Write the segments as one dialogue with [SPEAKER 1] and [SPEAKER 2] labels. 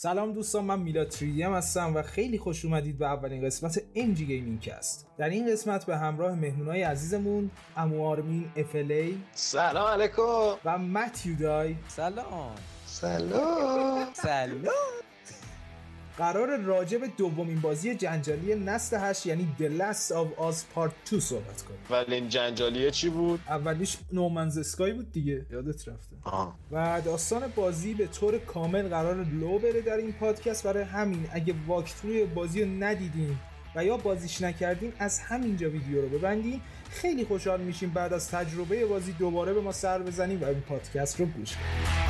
[SPEAKER 1] سلام دوستان من میلاد تریدیم هستم و خیلی خوش اومدید به اولین قسمت MG Gaming Cast در این قسمت به همراه مهمونای عزیزمون امو آرمین افلی
[SPEAKER 2] سلام علیکم.
[SPEAKER 1] و متیو دای.
[SPEAKER 3] سلام.
[SPEAKER 2] سلام.
[SPEAKER 3] سلام.
[SPEAKER 1] قراره راجع به دومین بازی جنجالی نسل هشت یعنی The Last of Us Part 2 صحبت کنیم.
[SPEAKER 2] ولی این جنجالیه چی بود؟
[SPEAKER 1] اولیش No Man's Sky بود دیگه یادت رفته.
[SPEAKER 2] آه.
[SPEAKER 1] و داستان بازی به طور کامل قراره لو بره در این پادکست. برای همین اگه walkthrough ی بازی رو ندیدین و یا بازیش نکردین از همینجا ویدیو رو ببندین. خیلی خوشحال میشیم بعد از تجربه بازی دوباره به ما سر بزنیم و این پادکست رو گوش کنیم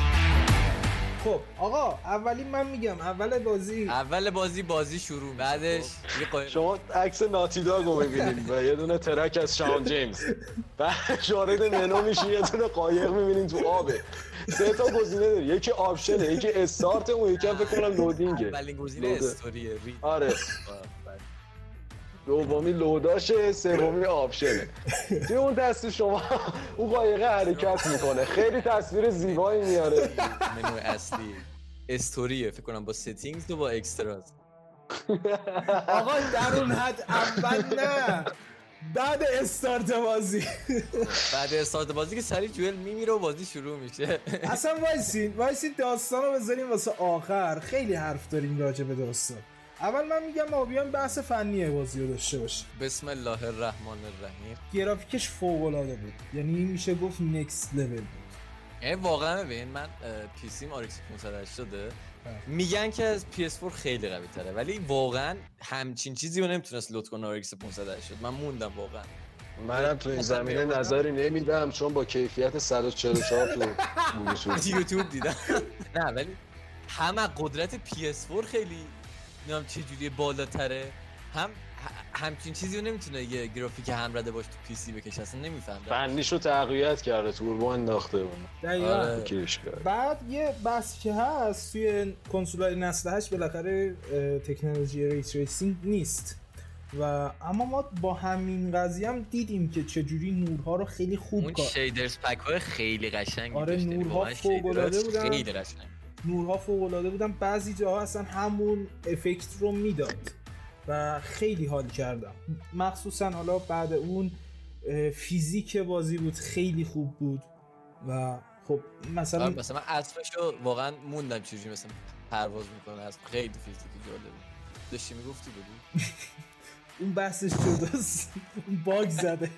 [SPEAKER 1] خب آقا اولی من میگم اول بازی.
[SPEAKER 3] اول بازی بازی شروع بعدش قای...
[SPEAKER 2] شما عکس ناتی داگو می‌بینید و یه دونه ترک از شان جیمز. بعد وارد منو میشین یه دونه قایق می‌بینین تو آبه سه تا گزینه داری یکی آپشنه یکی استارت اون یکی هم فکر کنم لودینگه.
[SPEAKER 3] اولین گزینه. استوریه ری
[SPEAKER 2] آره. دومی load اشه سومی option ه توی اون دست شما اون قایقه حرکت می‌کنه. خیلی تصویر زیبایی میاره.
[SPEAKER 3] منو اصلی استوریه. فکر کنم با settings و با extras
[SPEAKER 1] آقا در اون حد اول نه. بعد استارت بازی.
[SPEAKER 3] بعد استارت بازی که سری جوئل میمیره و بازی شروع میشه.
[SPEAKER 1] اصلا وایسین. وایسین داستان رو بذاریم واسه آخر. خیلی حرف داریم راجع به داستان. اول من میگم ما بیایم بحث فنی بازی رو داشته باشیم.
[SPEAKER 3] بسم الله الرحمن الرحیم.
[SPEAKER 1] گرافیکش فوق العاده بود. یعنی میشه گفت next level بود.
[SPEAKER 3] یعنی واقعا ببین من پی سیم RX 580 میگن که از PS4 خیلی قوی تره ولی واقعا همچین چیزی رو نمی‌تونست load کنه RX 580 من موندم واقعا.
[SPEAKER 2] منم تو این زمینه نظری نمیدم چون با کیفیت 144 تو یوتیوب
[SPEAKER 3] یوتیوب دیدم. نه ولی هم از قدرت PS4 خیلی نمی‌دونم چه جوری بالاتره. هم همچین چیزی رو نمی‌تونه یه گرافیک همرده باش تو PC بکشه اصلا نمیفهم
[SPEAKER 2] فنیشو تقویت کرده turbo انداخته بود.
[SPEAKER 1] دقیقاً.
[SPEAKER 3] آره.
[SPEAKER 1] بعد یه بحث که هست توی کنسولای نسل 8 بالاخره تکنولوژی ray ray tracing نیست. و اما ما با همین قضیه هم دیدیم که چجوری نورها رو خیلی خوب
[SPEAKER 3] اون
[SPEAKER 1] کار
[SPEAKER 3] شیدرز پک های خیلی قشنگی
[SPEAKER 1] آره، نورها فوق‌العاده
[SPEAKER 3] شیدرهاش
[SPEAKER 1] بودن.
[SPEAKER 3] خیلی قشنگ
[SPEAKER 1] نورها فوق العاده بودن. بعضی جاها اصلا همون افکت رو می‌داد و خیلی حال کردم. مخصوصا حالا بعد اون فیزیک بازی بود خیلی خوب بود و خب مثلا
[SPEAKER 3] آره، مثلا من اسبشو واقعا موندم چجوری مثلا پرواز می‌کنه. اسب خیلی فیزیکی جالب بود. داشتی می‌گفتی بگو
[SPEAKER 1] اون بحثش جداست. اون bug زده.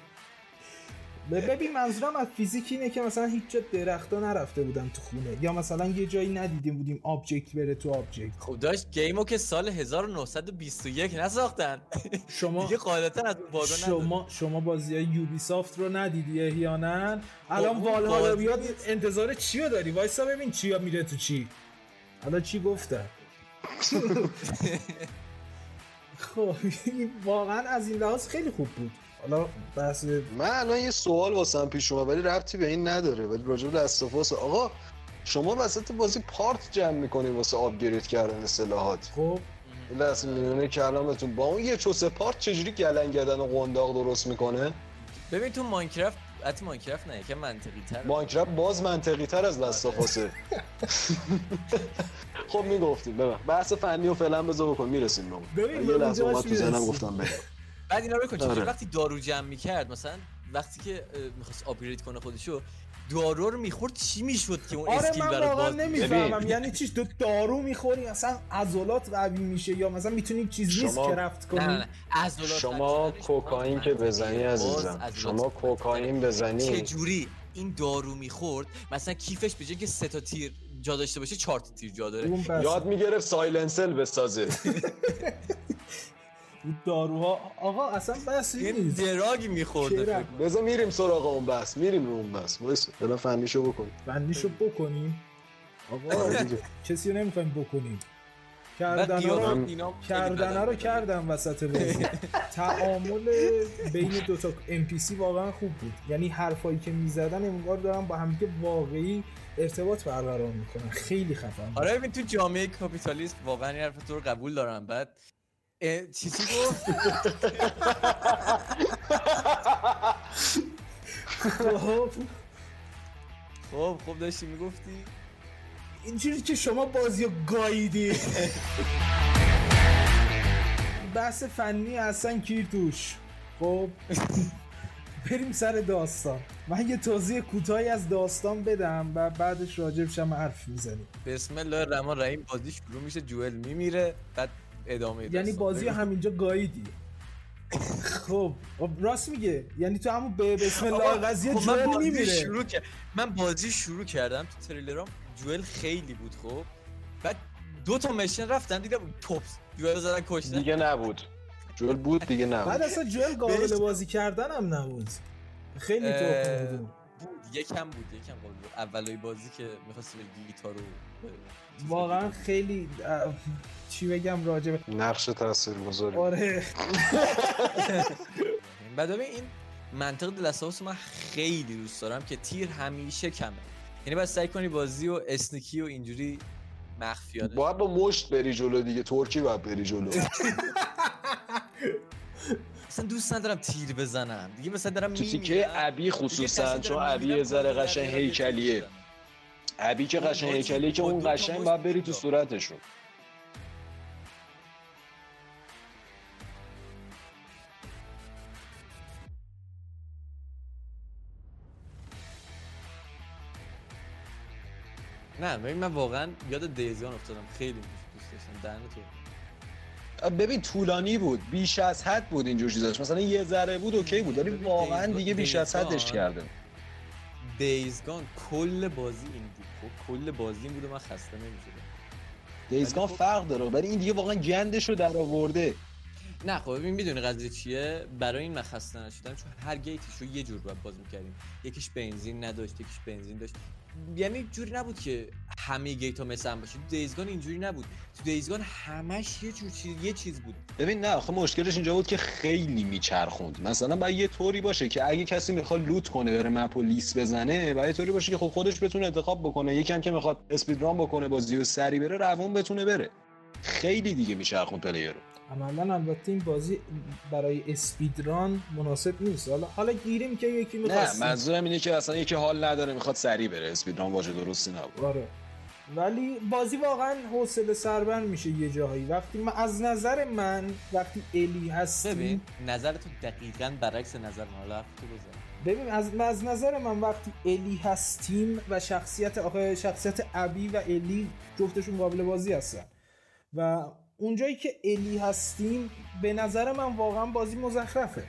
[SPEAKER 1] ببین منظورم از فیزیک اینه که مثلا هیچ جا درختا نرفته بودن تو خونه. یا مثلا یه جایی ندیدیم بودیم object بره تو object
[SPEAKER 3] خب داشت game و که سال 1921 نساختن.
[SPEAKER 1] شما
[SPEAKER 3] دیگه قاعدتا از bug ا.
[SPEAKER 1] شما شما بازی های Ubisoft رو ندیدی احیانا؟ الان
[SPEAKER 3] اون
[SPEAKER 1] والهالا بیاد. انتظار چی رو داری؟ وایسا ببین چیا میره تو چی. حالا چی گفتم خب واقعا از این لحاظ خیلی خوب بود. حالا بحث
[SPEAKER 2] من الان یه سوال واسم پیش اومد ولی ربطی به این نداره ولی راجع به دستافاس آقا شما وسط بازی پارت جمع می‌کنید واسه آپگرید کردن سلاحات
[SPEAKER 1] خب.
[SPEAKER 2] این لحظه میونه کلامتون. با اون یه چوسه پارت چجوری گلنگدن و قنداق درست می‌کنه؟
[SPEAKER 3] ببین تو ماینکرافت حتی ماینکرافت نه یکم منطقی تر
[SPEAKER 2] ماینکرافت باز منطقی تر از دستافاسه خب می‌گفتیم. ببین بحث فنی و فعلا بذار بکن می‌رسیم به
[SPEAKER 1] ببین،
[SPEAKER 2] یه لحظه اومد تو
[SPEAKER 1] می‌رسیم.
[SPEAKER 2] گفتم بریم.
[SPEAKER 3] بعد اینا رو بکن. چجوری
[SPEAKER 2] آره.
[SPEAKER 3] وقتی دارو جمع می‌کرد مثلا وقتی که می‌خواست آپگرید کنه خودشو دارو رو می‌خورد چی می‌شد که اون
[SPEAKER 1] آره
[SPEAKER 3] اسکیل
[SPEAKER 1] من واقعا نمی‌فهمم. یعنی چیش تو دارو می‌خوری اصلا عضلات قوی میشه یا مثلا می‌تونی چیز نیست
[SPEAKER 2] شما-
[SPEAKER 1] که رفت کنی؟
[SPEAKER 3] نه نه نه. عضلات
[SPEAKER 2] شما کوکائین که بزنی عزیزم. شما. کوکائین بزنی.
[SPEAKER 3] چه جوری این دارو می‌خورد؟ مثلا کیفش به جای که سه تا تیر جا داشته باشه چهار تا تیر جا داره.
[SPEAKER 2] یاد می‌گرفت سایلنسل بسازه.
[SPEAKER 1] اون داروها. آقا اصلا بس
[SPEAKER 3] یه
[SPEAKER 1] نیست.
[SPEAKER 3] دراگی میخورده.
[SPEAKER 1] چرا؟
[SPEAKER 2] بذار میریم سراغ اون بحث. میریم رو اون بحث. وایس الان فنیشو بکن
[SPEAKER 1] بندیشو بکنیم. آقا
[SPEAKER 2] آره. دیگه.
[SPEAKER 1] کسی رو نمی‌خوایم بکنیم. کردن رو. کردم وسط بازی. تعامل بین دوتا NPC واقعا خوب بود. یعنی حرفایی که می‌زدن انگار دارن با همدیگه واقعی ارتباط برقرار می‌کنن. خیلی خفن بود.
[SPEAKER 3] آره ببین تو جامعه کاپیتالیسم واقعا این حرف تو رو قبول دارم. بعد چی چی گفت
[SPEAKER 1] خب.
[SPEAKER 3] خب خب داشتی می‌گفتی؟
[SPEAKER 1] اینجوری که شما بازی گاییدی. بحث فنی اصلا کیر توش. خب. بریم سر داستان. من یه توضیح کوتاهی از داستان بدم و بعدش راجبش هم حرف می‌زنیم.
[SPEAKER 3] بسم الله الرحمن الرحیم. بازی شروع میشه جوئل میمیره بعد ادامه
[SPEAKER 1] یعنی. بازی. همینجا گاییدی خب خب، راست میگه. یعنی تو همون به بسم الله قضیه
[SPEAKER 3] خب من
[SPEAKER 1] جوئل
[SPEAKER 3] بازی
[SPEAKER 1] میمیره
[SPEAKER 3] شروع کرد من بازی شروع کردم تو تریلرام جوئل خیلی بود خب. بعد دو تا مشن رفتن دیدم توپس جوئل زدن کشتن.
[SPEAKER 2] دیگه نبود. جول بود دیگه
[SPEAKER 1] بعد
[SPEAKER 2] نبود
[SPEAKER 1] اصلا جوئل قابل بازی کردن هم نبود. خیلی
[SPEAKER 3] اه،
[SPEAKER 1] تو بود
[SPEAKER 3] بود. یکم بود یکم قابل بود. اولای بازی که می‌خواستی بری گیتار رو
[SPEAKER 1] واقعا. خیلی چی بگم راجبه
[SPEAKER 2] نقش تاثیرگذاری.
[SPEAKER 1] آره.
[SPEAKER 3] بعد ببین این منطق دلساوس من خیلی دوست دارم که تیر همیشه کمه. یعنی باید سعی کنی بازی و اسنیکی و اینجوری مخفیانه
[SPEAKER 2] باید با مشت بری جلو دیگه ترکی باید بری جلو.
[SPEAKER 3] اصلا دوست ندارم تیر بزنم دیگه مثلا دارم
[SPEAKER 2] تو تیکه ابی خصوصا چون ابی یه ذره قشنگ هیکلیه. ابی که
[SPEAKER 3] اون
[SPEAKER 2] قشنگ هیکلیه که اون قشنگ باید بری تو. صورتشون
[SPEAKER 3] نه من واقعا یاد دیزیان افتادم. خیلی دوست داشتم. دهن تو
[SPEAKER 2] ببین طولانی بود بیش از حد بود اینجور چیزاش. مثلا یه ذره بود اوکی بود ولی واقعا دیگه بیش از حدش کرده
[SPEAKER 3] دیزگان کل بازی این بود. خب کل بازی این بود و من خسته نمی‌شدم.
[SPEAKER 2] دیزگان
[SPEAKER 3] خب-
[SPEAKER 2] فرق داره. ولی این دیگه واقعا گندش رو در آورده.
[SPEAKER 3] نه خب ببین می‌دونی قضیه چیه؟ برای این من خسته نشدم چون هر گیتش رو یه جور باید باز می‌کردیم. یکیش بنزین نداشت یکیش بنزین داشت. یعنی جوری نبود که همه gate ها مثل هم باشه. تو Days Gone اینجوری نبود. تو Days Gone همش یه جور چیز یه چیز بود.
[SPEAKER 2] ببین نه خب مشکلش اینجا بود که خیلی میچرخوند. مثلا باید یه طوری باشه که اگه کسی می‌خواد loot کنه بره map و لیس بزنه باید یه طوری باشه که خب خودش بتونه انتخاب بکنه. یکم که می‌خواد speed run بکنه بازی و سری بره روون بتونه بره. خیلی دیگه میچرخوند player
[SPEAKER 1] عملا البته این بازی برای اسپیدران مناسب نیست. حالا حالا گیریم که یکی
[SPEAKER 2] نه
[SPEAKER 1] می‌خواست
[SPEAKER 2] منظورم اینه که اصلا یکی حال نداره می‌خواد سری بره. اسپید ران واژه درستی نبود.
[SPEAKER 1] آره. ولی بازی واقعا حوصله سربر میشه یه جاهایی. وقتی من از نظر من وقتی الی هستیم
[SPEAKER 3] ببین نظر تو دقیقا برعکس نظر من. حالا حرف تو بزن.
[SPEAKER 1] ببین از, از نظر من وقتی الی هستیم و شخصیت آخه شخصیت ابی و الی جفتشون قابل بازی هستن. و اونجایی که الی هستیم به نظر من واقعا بازی مزخرفه.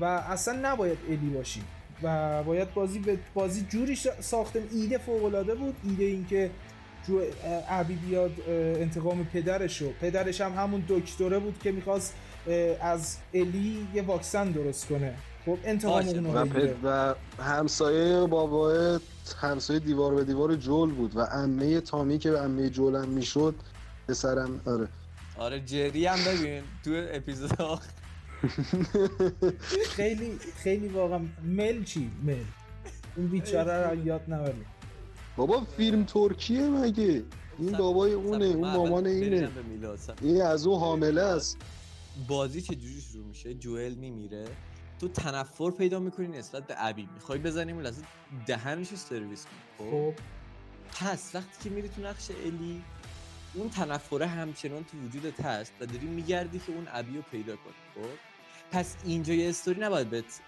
[SPEAKER 1] و اصلا نباید الی باشیم. و باید بازی به بازی جوری ساخته ایده فوق العاده بود. ایده اینکه جو ابی بیاد انتقام پدرشو پدرش هم همون دکتره بود که می‌خواست از الی یه واکسن درست کنه. خب انتقام. اونو
[SPEAKER 2] و, و همسایه بابای همسایه دیوار به دیوار جول بود. و عمه تامی که عمه جول هم می‌شد پسرم آره.
[SPEAKER 3] آره جری هم ببین تو اپیزود آخر.
[SPEAKER 1] خیلی خیلی واقعا مل چی؟ مل. اون بیچاره رو یاد نبریم.
[SPEAKER 2] بابا فیلم ترکیه مگه؟ این بابای اونه اون مامان اینه. این از اون حامله است.
[SPEAKER 3] بازی چه جوری شروع میشه؟ جوئل میمیره. تو تنفر پیدا می‌کنی نسبت به ابی. می‌خوای بزنیم اون لحظه دهنش رو سرویس کنی. خب؟
[SPEAKER 1] خب.
[SPEAKER 3] پس وقتی که میری تو نقش الی اون تنفره همچنان تو وجودت هست و داری میگردی که اون ابی رو پیدا کنی خب؟ پس اینجا یه استوری نباید بهت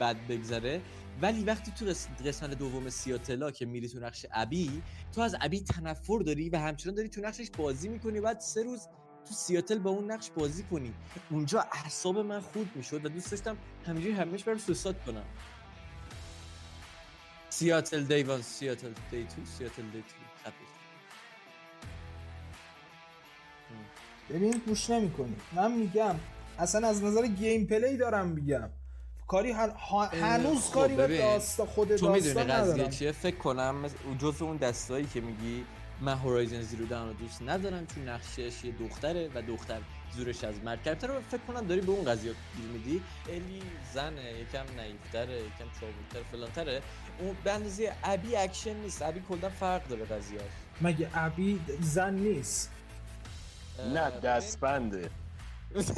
[SPEAKER 3] بد بگذره ولی وقتی تو قس- قسمت دوم سیاتلا که میری تو نقش ابی تو از ابی تنفر داری و همچنان داری تو نقشش بازی می‌کنی بعد سه روز تو سیاتل با اون نقش بازی کنی. اونجا اعصاب من خود می‌شد و دوست داشتم همینجوری همش برم سوسات کنم. Seattle Day One Seattle Day Two Seattle Day
[SPEAKER 1] ببین گوش نمی‌کنی. من میگم اصلا از نظر gameplay دارم میگم. کاری هن... هنوز
[SPEAKER 3] خب
[SPEAKER 1] کاری به داستا خود
[SPEAKER 3] تو می‌دونی قضیه چیه؟ فکر کنم جز اون دستایی که میگی من Horizon Zero Dawn رو دوست ندارم چون نقشش یه دختره و دختر زورش از مرد کمتره رو فکر کنم داری به اون قضیه گیر میدی. الی زنه یکم نایفتره یکم چابوتر فلانتره. اون به اندازه ابی اکشن نیست. ابی کلا فرق داره قضیهش
[SPEAKER 1] مگه ابی زن نیست؟
[SPEAKER 2] نه دستبنده.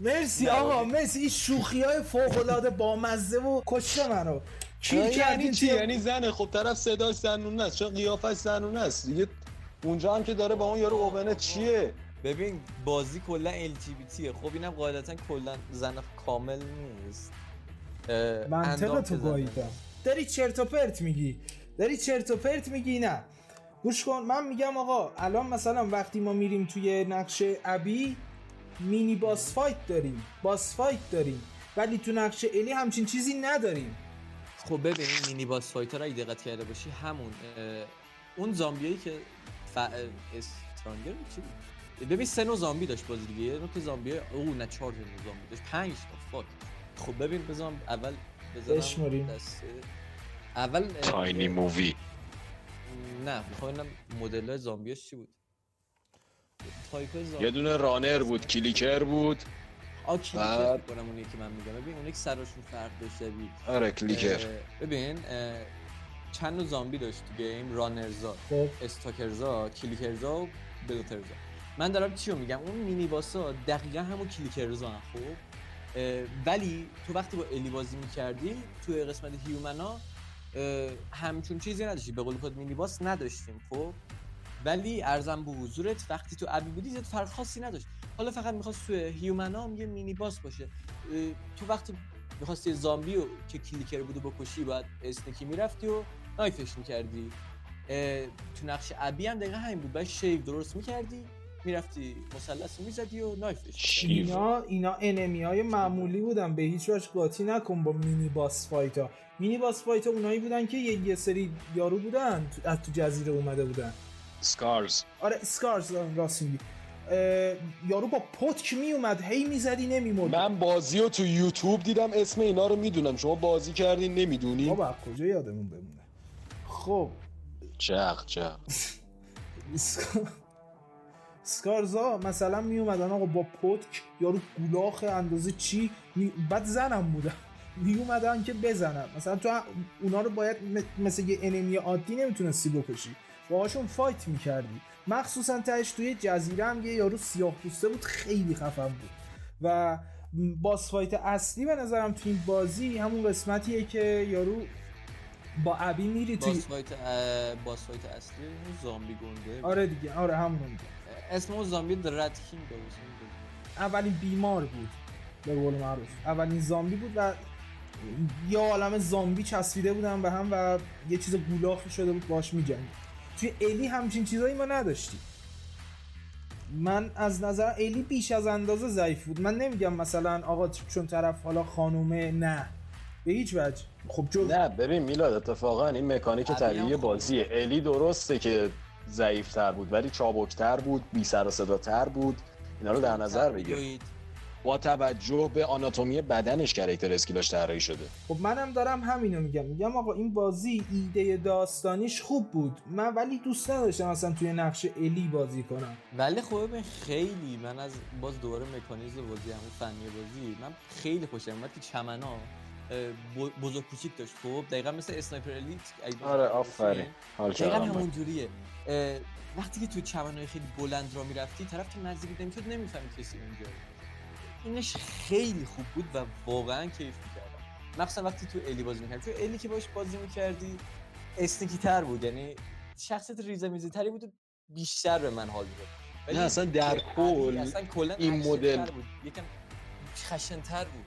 [SPEAKER 1] مرسی آقا مرسی. این شوخی های فوق العاده با مزه و کشته منو. کیل
[SPEAKER 2] یعنی چی؟ یعنی زنه خب طرف صداش زنونه است چون قیافش زنونه است. دیگه اونجا هم که داره با اون یارو اوونه چیه؟
[SPEAKER 3] ببین بازی کلا LGBT ه خب اینم قاعدتا کلا زن کامل نیست.
[SPEAKER 1] منطق تو. گاییدم. داری چرت و پرت میگی. داری چرت و پرت میگی نه. گوش کن من میگم آقا الان مثلا وقتی ما میریم توی نقش ابی mini boss fight داریم boss fight داریم ولی تو نقش الی همچین چیزی نداریم.
[SPEAKER 3] خب ببین mini boss fight رو اگه دقت کرده باشی همون اون زامبیایی که ف... استرانگر چی؟ ببین سه نوع زامبی داشت بازی دیگه. یه نوع که زامبی او نه چهار تا نوع زامبی داشت. پنج تا فاک. خب ببین بزنم اول بزنم. دسته. اول
[SPEAKER 2] تاینی مووی
[SPEAKER 3] نه می‌خوام ببینم مدل زامبیاش چی بود. تایپ زامبی
[SPEAKER 2] یه دونه رانر بود کلیکر بود.
[SPEAKER 3] آ کلیکر. می‌کنم اونی که من میگم. ببین اونی که سراشون فرق داشته بی
[SPEAKER 2] آره کلیکر.
[SPEAKER 3] ببین چند نوع زامبی داشت تو گیم؟ رانرزا
[SPEAKER 1] خب.
[SPEAKER 3] استاکرزا کلیکرزا و بلوترزا. من دارم چی رو میگم؟ اون مینی باسا دقیقا همون کلیکرزا هم خب؟ اه، ولی تو وقتی با الی بازی می‌کردی تو قسمت هیومنا همچون چیزی نداشتی. به قول خود مینی باس نداشتیم خب؟ ولی ارزم به حضورت وقتی تو ابی بودی زیاد فرق خاصی نداشت. حالا فقط می‌خواست تو هیومنا هم یه مینی باس باشه تو وقتی می‌خواستی زامبی رو که clicker بوده بکشی باید sneaky می‌رفتی و knife ش می‌کردی. تو نقش ابی هم دقیقا همین بود. باید shiv درست می‌کردی. می‌رفتی مثلث می‌زدی و knife
[SPEAKER 2] ش
[SPEAKER 1] اینا اینا enemy های معمولی بودن. به هیچ وجه قاطی نکن با mini boss fight ها mini boss fight ها اونایی بودن که یه, یه سری یارو بودن تو, از تو جزیره اومده بودن.
[SPEAKER 2] Scars.
[SPEAKER 1] آره Scars راست میگی. یارو با پتک می اومد هی می‌زدی نمیمرد
[SPEAKER 2] من بازی رو تو یوتیوب دیدم اسم اینا رو می‌دونم. شما بازی کردین نمی‌دونی؟
[SPEAKER 1] بابا از کجا یادمون بمونه؟ خب.
[SPEAKER 2] چق چق
[SPEAKER 1] سکارزا مثلا می اومدن آقا با پتک یارو گولاخ اندازه چی؟ می... بعد زنم بودن می اومدن که بزنن مثلا تو اونا رو باید مثل یه انمی عادی نمی‌تونستی بکشی. باهاشون fight می‌کردی. مخصوصا تهش توی جزیره هم یه یارو سیاه پوسته بود خیلی خفن بود. و boss fight اصلی به نظرم تو این بازی همون قسمتیه که یارو با ابی میری توی
[SPEAKER 3] باس فایت اه، boss fight اصلی زامبی گنده
[SPEAKER 1] آره دیگه آره همون
[SPEAKER 3] اسم اون زامبی Rat King بود.
[SPEAKER 1] اولین بیمار بود به قول معروف. اولین زامبی بود و یه عالم زامبی چسبیده بودن به هم و یه چیز گولاخی شده بود باش میجنگید. توی الی همچین چیزایی ما نداشتیم. من از نظر الی بیش از اندازه ضعیف بود. من نمیگم مثلا آقا چون طرف حالا خانومه نه. به هیچ وجه. خب جو
[SPEAKER 2] نه ببین میلاد اتفاقا این مکانیک طبیعی
[SPEAKER 3] خوب.
[SPEAKER 2] بازیه. الی درسته که ضعیفتر بود ولی چابکتر بود بی سر و صداتر بود. اینا رو در نظر بگیر.
[SPEAKER 3] بگیرید
[SPEAKER 2] با توجه به آناتومی بدنش کرکتر اسکیلاش طراحی شده.
[SPEAKER 1] خب منم دارم همینو میگم. میگم آقا این بازی ایده داستانیش خوب بود. من ولی دوست نداشتم اصلا توی نقش الی بازی کنم.
[SPEAKER 3] ولی خب ببین خیلی من از باز دوباره مکانیزم بازی همون فنی بازی من خیلی خوشم اومد که چمنا بزرگ کوچیک داشت خب دقیقا مثل اسنایپر الیت
[SPEAKER 2] آره آفرین
[SPEAKER 3] دقیقا همون جوریه وقتی که تو چمنهای خیلی بلند را می‌رفتی طرف که نزدیک نمی‌شد نمی‌فهمی کسی اونجا اینش خیلی خوب بود و واقعا کیف می‌کردم مخصوصا وقتی تو الی بازی می‌کردی تو الی که باش بازی می‌کردی اسنیکی تر بود یعنی شخصیت ریزه تری بود و بیشتر به من حال می‌داد ولی
[SPEAKER 2] نه اصلا در کل
[SPEAKER 3] علی اصلا کلا
[SPEAKER 2] این مدل-
[SPEAKER 3] بود یکم خشنتر بود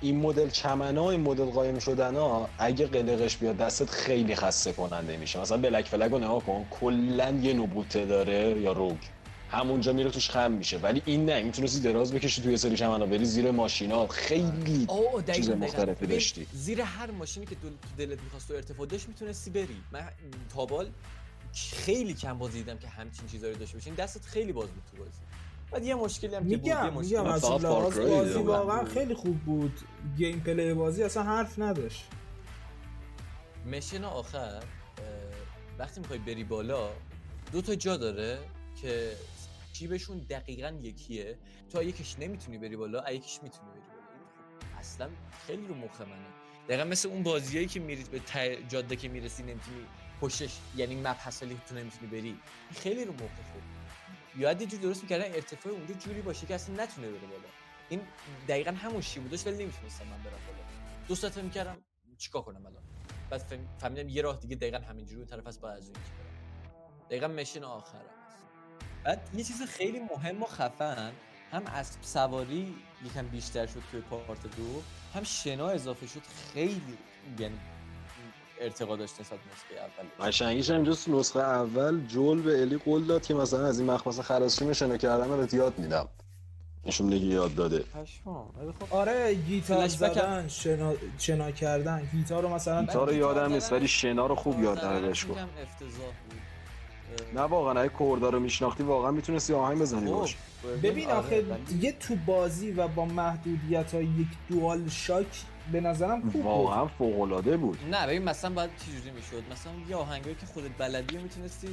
[SPEAKER 2] این مدل چمنا این مدل قایم شدن ها اگه قلقش بیاد دستت خیلی خسته کننده میشه. مثلا بلک فلگ رو نگاه کن کلا یه نوبوته داره یا روگ. همونجا میره توش خم میشه. ولی این نه می‌تونستی دراز بکشی توی سری چمنا بری زیر ماشینا. خیلی چیز. مختلفی داشتی.
[SPEAKER 3] زیر هر ماشینی که دل... دلت می‌خواست تو ارتفاع داشت می‌تونستی بری. من تابال خیلی کم بازی دیدم که همچین چیزایی داشته باشین دستت خیلی باز بود تو بازی. بعد یه مشکلی هم که بود یه
[SPEAKER 1] میگم
[SPEAKER 3] مشکل
[SPEAKER 1] میگم از لحاظ بازی. واقعا خیلی خوب بود. گیم پلی بازی اصلا حرف نداشت.
[SPEAKER 3] مشن آخر وقتی می‌خوای بری بالا دو تا جا داره که جیبشون دقیقا یکیه. تو یکیش نمی‌تونی بری بالا یکیش می‌تونی بری بالا. خب اصلا خیلی رو مخ منه. دقیقا مثل اون بازیایی که میرید به جاده که می‌رسی نمی‌تونی پشتش یعنی مپ هست ولی تو نمی‌تونی بری. خیلی رو مخ خوب. یاد یه جور درست می‌کردن ارتفاع اونجا جوری باشه که اصلا نتونه بره بالا. این دقیقا همون شیبو داشت ولی نمی‌تونستم من برم بالا. دو ساعت می‌کردم چیکار کنم الان. بعد فهم- فهمیدم یه راه دیگه دقیقا همینجوری اون طرف هست باید از اون برم. دقیقا مشین آخرم هست. بعد یه چیز خیلی مهم و خفن هم اسب سواری یکم بیشتر شد توی پارت دو هم شنا اضافه شد خیلی یعنی ارتقا داشت نسبت نسخه اول.
[SPEAKER 2] قشنگیش اینجاست نسخه اول جول به الی قول داد که مثلا از این مخمصه خلاصی شنا کردن رو یاد میدم. نشون میده که یاد داده.
[SPEAKER 3] خب
[SPEAKER 1] آره گیتار زدن شنا, شنا کردن. گیتار رو مثلا
[SPEAKER 2] گیتار رو یادم نیست ولی شنا رو خوب یاد دادش کن نه واقعا اگه کوردا رو میشناختی واقعا می‌تونستی آهنگ بزنی
[SPEAKER 3] خب،
[SPEAKER 2] باش.
[SPEAKER 1] ببین
[SPEAKER 3] آره،
[SPEAKER 1] آخه
[SPEAKER 3] ولی-
[SPEAKER 1] دیگه تو بازی و با محدودیت های یک دوال شاک به نظرم خوب بود.
[SPEAKER 2] واقعا فوق العاده بود.
[SPEAKER 3] نه ببین مثلا باید چجوری می‌شد؟ مثلا یه آهنگایی که خودت بلدی می‌تونستی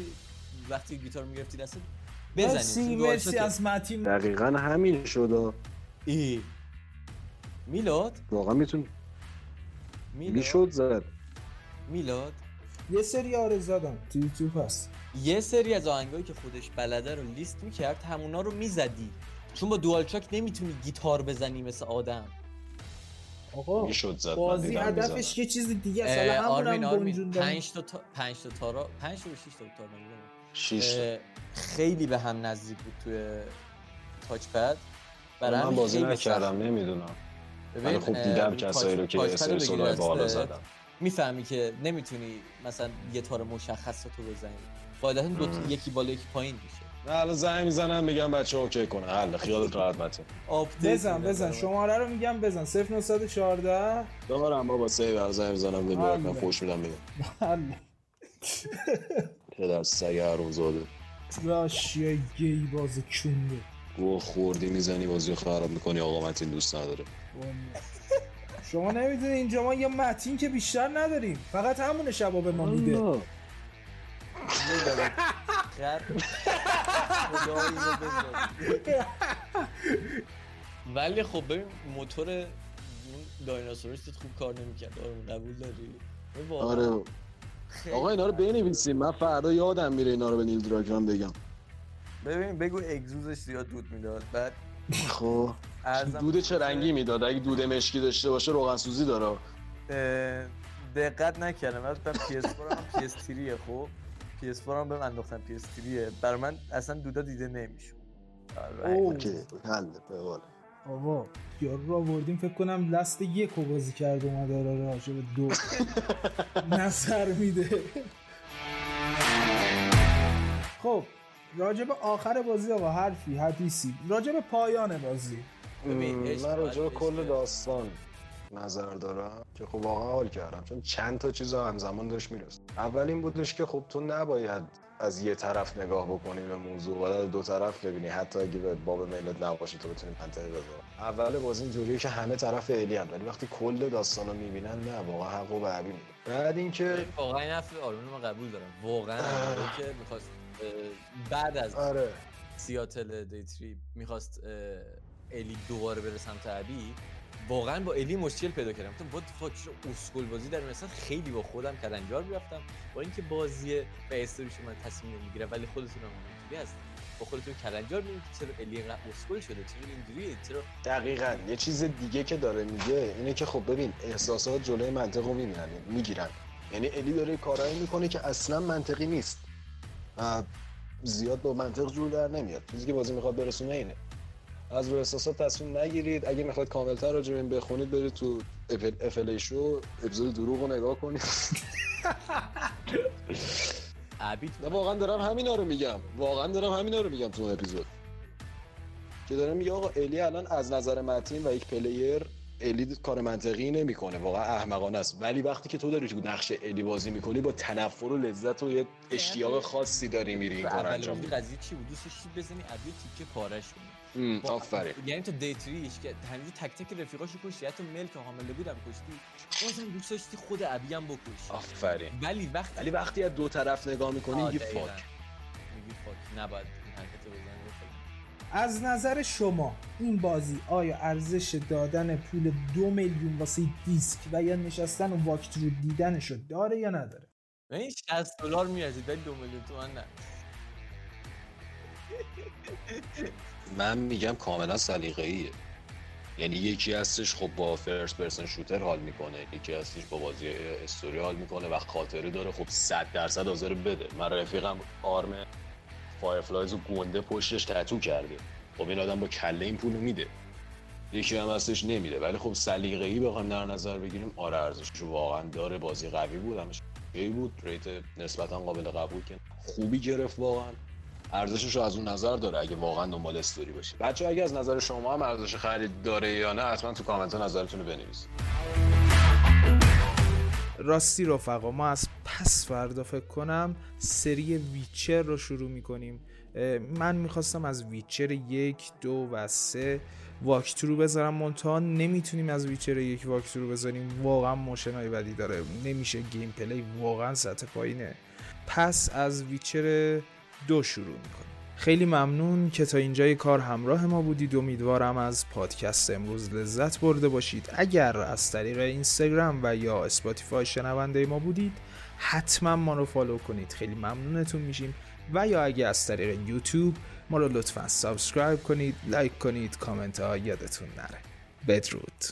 [SPEAKER 3] وقتی گیتار می‌گرفتی دستت بزنی. دوال
[SPEAKER 1] مرسی. از متین
[SPEAKER 2] دقیقا همین شد.
[SPEAKER 3] ای. میلاد؟
[SPEAKER 2] واقعا میتون
[SPEAKER 3] میلاد؟
[SPEAKER 2] می‌شد زد.
[SPEAKER 3] میلاد؟
[SPEAKER 1] یه سری آره زدم. تو یوتیوب هست.
[SPEAKER 3] یه سری از آهنگایی که خودش بلده رو لیست می‌کرد همونا رو می‌زدی. چون با دوال چاک نمی‌تونی گیتار بزنی مثل آدم.
[SPEAKER 1] آقا
[SPEAKER 2] می‌شد زد
[SPEAKER 1] بازی هدفش. یه چیز دیگه است حالا
[SPEAKER 3] آرمین
[SPEAKER 1] همونم
[SPEAKER 3] آرمین
[SPEAKER 1] گنجوندن
[SPEAKER 3] پنج تا تا پنج تا تارا پنج تا و شش تا تارا نمی‌دونم.
[SPEAKER 2] شیش تا.
[SPEAKER 3] اه، خیلی به هم نزدیک بود توی تاچ پد برای
[SPEAKER 2] من بازی نکردم نمی‌دونم. ولی خوب دیدم کسایی رو که
[SPEAKER 3] بگیری
[SPEAKER 2] سولای بالا زدن
[SPEAKER 3] می‌فهمی که نمی‌تونی مثلا یه تار مشخص رو تو بزنی قاعدتا دو. یکی بالا یکی پایین میشه
[SPEAKER 2] نه الان زنگ می‌زنم میگم بچه اوکی کنه. حل خیالت راحت
[SPEAKER 3] آپدیت
[SPEAKER 1] بزن بزن. شماره رو میگم بزن. 0914
[SPEAKER 2] دارم بابا سه بر زنگ می‌زنم نمی‌دونم من. فوش میدم میگم. پدر سگ حروم زاده
[SPEAKER 1] راشیا گی باز کونده
[SPEAKER 2] گو خوردی می‌زنی بازی خراب می‌کنی آقا متین دوست نداره.
[SPEAKER 1] شما نمی‌دونی اینجا ما یه متین که بیشتر نداریم. فقط همون شبا به ما میده.
[SPEAKER 3] بزن. ولی خب ببین موتور اون دایناسورست خوب کار نمی‌کرد. آره قبول داری؟
[SPEAKER 2] آره. آقا اینا رو. بنویسیم. من فردا یادم میره اینا رو به نیل دراگرام بگم.
[SPEAKER 3] ببین بگو اگزوزش زیاد دود می‌داد. بعد
[SPEAKER 2] خب. دود چه رنگی می‌داد؟ اگه دود مشکی داشته باشه روغن سوزی داره.
[SPEAKER 3] دقت نکردم. من گفتم PS4 هم PS3 خب. PS4 هم بهم انداختن PS3 برای من اصلا دودا دیده نمیشون آره.
[SPEAKER 2] اوکی حل به.
[SPEAKER 1] آقا یارو رو آوردیم فکر کنم لست یک رو بازی کرد اومده آره راجع به دو. نظر میده. خب راجع به آخر بازی آقا حرفی حدیثی. راجع به پایان بازی.
[SPEAKER 2] من
[SPEAKER 3] باید
[SPEAKER 2] کل. داستان. نظر دارم که خب واقعا حال کردم چون چند تا چیز همزمان داشت می‌رسید اول این بودش که خب تو نباید از یه طرف نگاه بکنی به موضوع از دو طرف ببینی. حتی اگه به باب ملت نباشه تو بتونی منطقی بذار. اول بازی اینجوریه که همه طرف الی ولی وقتی کل داستان رو می‌بینن نه واقعا حق و به بعد اینکه
[SPEAKER 3] واقعا این حرف آرمین رو قبول دارم. واقعا که می‌خواست بعد از
[SPEAKER 2] آره.
[SPEAKER 3] سیاتل دیتری می‌خواست الی دوباره بره سمت ابی واقعا با الی مشکل پیدا کردم. تو با فاک اسکول بازی در مثلا خیلی با خودم کلنجار می‌رفتم با اینکه بازی به استوریش من تصمیم نمی‌گیره ولی خودتون هم اینجوری هست با خودتون کلنجار که چرا الی اینقدر اسکول شده چرا اینجوریه چرا
[SPEAKER 2] دقیقا. یه چیز دیگه که داره میگه اینه که خب ببین احساسات جلوی منطق رو می‌گیرن. یعنی الی داره کارایی می‌کنه که اصلا منطقی نیست. و زیاد با منطق جور در نمیاد. چیزی که بازی می‌خواد برسونه اینه. از رو احساسات تصمیم نگیرید. اگه می‌خواید کاملتر راجع به این بخونید برید تو افل شو اپیزود دروغ رو نگاه کنید.
[SPEAKER 3] ابی
[SPEAKER 2] نه واقعا دارم همینا رو میگم. واقعا دارم همینا رو میگم تو اون اپیزود. که دارم میگه آقا الی الان از نظر متین و یک پلیر الی کار منطقی نمی‌کنه. واقعا احمقانه است. ولی وقتی که تو داری تو نقش الی بازی می‌کنی با تنفر و لذت و یه اشتیاق خاصی داری میری این کار انجام
[SPEAKER 3] قضیه چی بود؟ دوست داشتی بزنی؟ ابی تیکه پارش کنی
[SPEAKER 2] آفرین.
[SPEAKER 3] یعنی تو دیتریش که همینجور تک تک رفیقاشو کشتی حتی ملک حامله بودم کشتی. بازم دوست داشتی خود ابی هم بکش.
[SPEAKER 2] آفرین.
[SPEAKER 3] ولی وقتی
[SPEAKER 2] ولی وقتی از دو طرف نگاه می‌کنی میگی. فاک.
[SPEAKER 3] میگی فاک. نباید این حرکت رو بزنی.
[SPEAKER 1] از نظر شما این بازی آیا ارزش دادن پول دو میلیون واسه دیسک و یا نشستن و واکت رو دیدنشو داره یا نداره؟
[SPEAKER 3] این 60 دلار میارزید ولی دو میلیون تومن نه.
[SPEAKER 2] من میگم کاملا سلیقه‌ایه. یعنی یکی هستش خب با first person shooter حال می‌کنه یکی هستش با بازی استوری حال می‌کنه و خاطره داره خب 100 درصد حاضر بده. من رفیقم آرم Fireflies رو گنده پشتش تتو کرده. خب این آدم با کله این پولو میده. یکی هم هستش نمیده. ولی خب سلیقه ای بخوایم در نظر بگیریم آره ارزشش واقعا داره. بازی قوی بود همش بود. rate نسبتا قابل قبول که خوبی گرفت واقعا. ارزشش رو از اون نظر داره اگه واقعا دنبال استوری باشی. بچه‌ها اگه از نظر شما هم ارزش خرید داره یا نه حتما تو کامنت ها نظرتون رو بنویسید
[SPEAKER 1] راستی رفقا ما از پس فردا فکر کنم سری ویچر رو شروع می‌کنیم. من می‌خواستم از ویچر یک دو و سه walkthrough بذارم. منتها نمی‌تونیم از ویچر یک walkthrough بذاریم. واقعا motion های بدی داره. نمیشه gameplay واقعا سطح پایینه. پس از ویچر دو شروع می‌کنیم. خیلی ممنون که تا اینجای کار همراه ما بودید. امیدوارم از پادکست امروز لذت برده باشید. اگر از طریق اینستاگرام و یا اسپاتیفای شنونده ما بودید حتما ما رو follow کنید. خیلی ممنونتون میشیم. و یا اگه از طریق یوتیوب ما رو لطفا subscribe کنید like کنید کامنت ها یادتون نره. بدرود.